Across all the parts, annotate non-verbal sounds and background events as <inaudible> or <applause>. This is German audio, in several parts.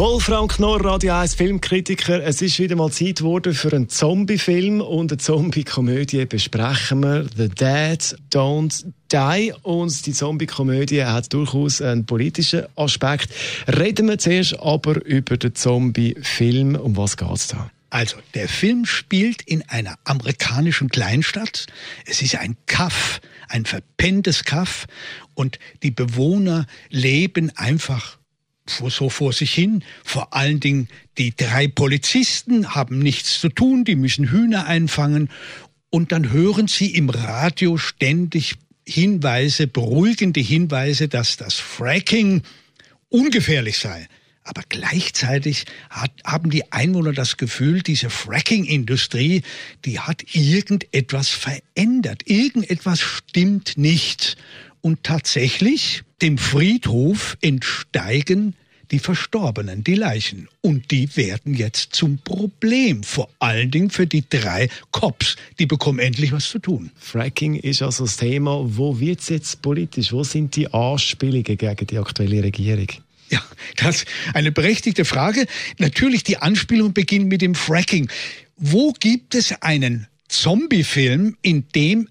Wolfram Knorr, Radio 1 Filmkritiker. Es ist wieder mal Zeit geworden für einen Zombie-Film und eine Zombie-Komödie besprechen wir. The Dead Don't Die. Und die Zombie-Komödie hat durchaus einen politischen Aspekt. Reden wir zuerst aber über den Zombie-Film. Um was geht es da? Also, der Film spielt in einer amerikanischen Kleinstadt. Es ist ein Kaff, ein verpenntes Kaff und die Bewohner leben einfach so vor sich hin. Vor allen Dingen die drei Polizisten haben nichts zu tun, die müssen Hühner einfangen und dann hören sie im Radio ständig Hinweise, beruhigende Hinweise, dass das Fracking ungefährlich sei. Aber gleichzeitig hat, haben die Einwohner das Gefühl, diese Fracking-Industrie, die hat irgendetwas verändert. Irgendetwas stimmt nicht. Und tatsächlich, dem Friedhof entsteigen die Verstorbenen, die Leichen. Und die werden jetzt zum Problem. Vor allen Dingen für die drei Cops. Die bekommen endlich was zu tun. Fracking ist also das Thema. Wo wird es jetzt politisch? Wo sind die Anspielungen gegen die aktuelle Regierung? Ja, das ist eine berechtigte Frage. Natürlich, die Anspielung beginnt mit dem Fracking. Wo gibt es einen Zombie-Film, in dem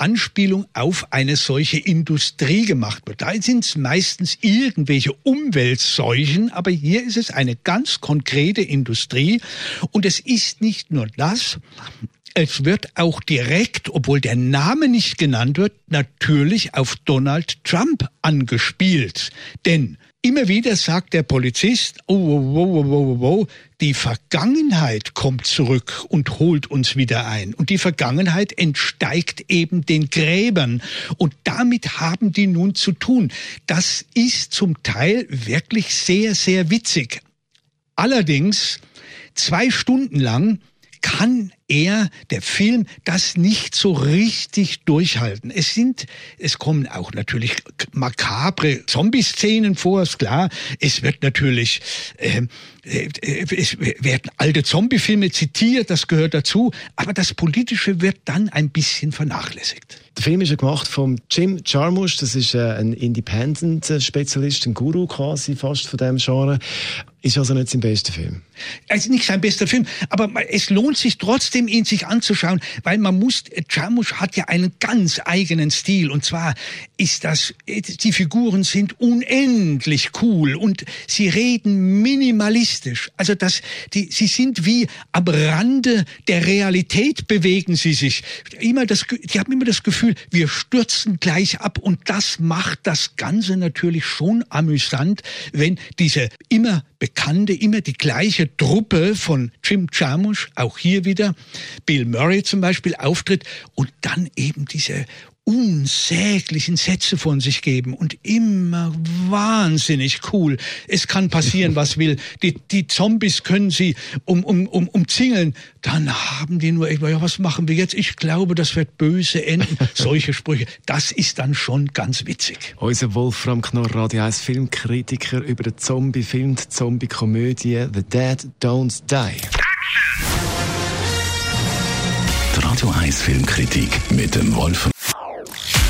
Anspielung auf eine solche Industrie gemacht wird. Da sind es meistens irgendwelche Umweltseuchen, aber hier ist es eine ganz konkrete Industrie und es ist nicht nur das, es wird auch direkt, obwohl der Name nicht genannt wird, natürlich auf Donald Trump angespielt. Denn Immer wieder sagt der Polizist, oh, oh, oh, oh, oh, oh, die Vergangenheit kommt zurück und holt uns wieder ein. Und die Vergangenheit entsteigt eben den Gräbern. Und damit haben die nun zu tun. Das ist zum Teil wirklich sehr, sehr witzig. Allerdings zwei Stunden lang kann er, der Film, das nicht so richtig durchhalten. Es sind, es kommen auch natürlich makabre Zombie-Szenen vor, ist klar. Es wird natürlich, äh, äh, es werden alte Zombie-Filme zitiert, das gehört dazu. Aber das Politische wird dann ein bisschen vernachlässigt. Der Film ist ja gemacht von Jim Jarmusch, das ist äh, ein Independent-Spezialist, ein Guru quasi fast von dem Genre. Ist also nicht sein bester Film. Es ist nicht sein bester Film, aber es lohnt sich trotzdem, ihn sich anzuschauen, weil man muss, Jarmusch hat ja einen ganz eigenen Stil und zwar ist das, die Figuren sind unendlich cool und sie reden minimalistisch. Also das, die, sie sind wie am Rande der Realität bewegen sie sich. Immer das, die haben immer das Gefühl, wir stürzen gleich ab und das macht das Ganze natürlich schon amüsant, wenn diese immer bekannte, immer die gleiche Truppe von Jim Jarmusch, auch hier wieder, Bill Murray zum Beispiel, auftritt und dann eben diese unsäglichen Sätze von sich geben und immer wahnsinnig cool. Es kann passieren, <laughs> was will. Die, die Zombies können sie um, um, um, umzingeln. Dann haben die nur, ja, was machen wir jetzt? Ich glaube, das wird böse enden. <laughs> Solche Sprüche. Das ist dann schon ganz witzig. Unser Wolfram Knorr, Radio 1 Filmkritiker über den Zombie-Film, die Zombie-Komödie The Dead Don't Die. Die Radio 1 Filmkritik mit dem Wolfram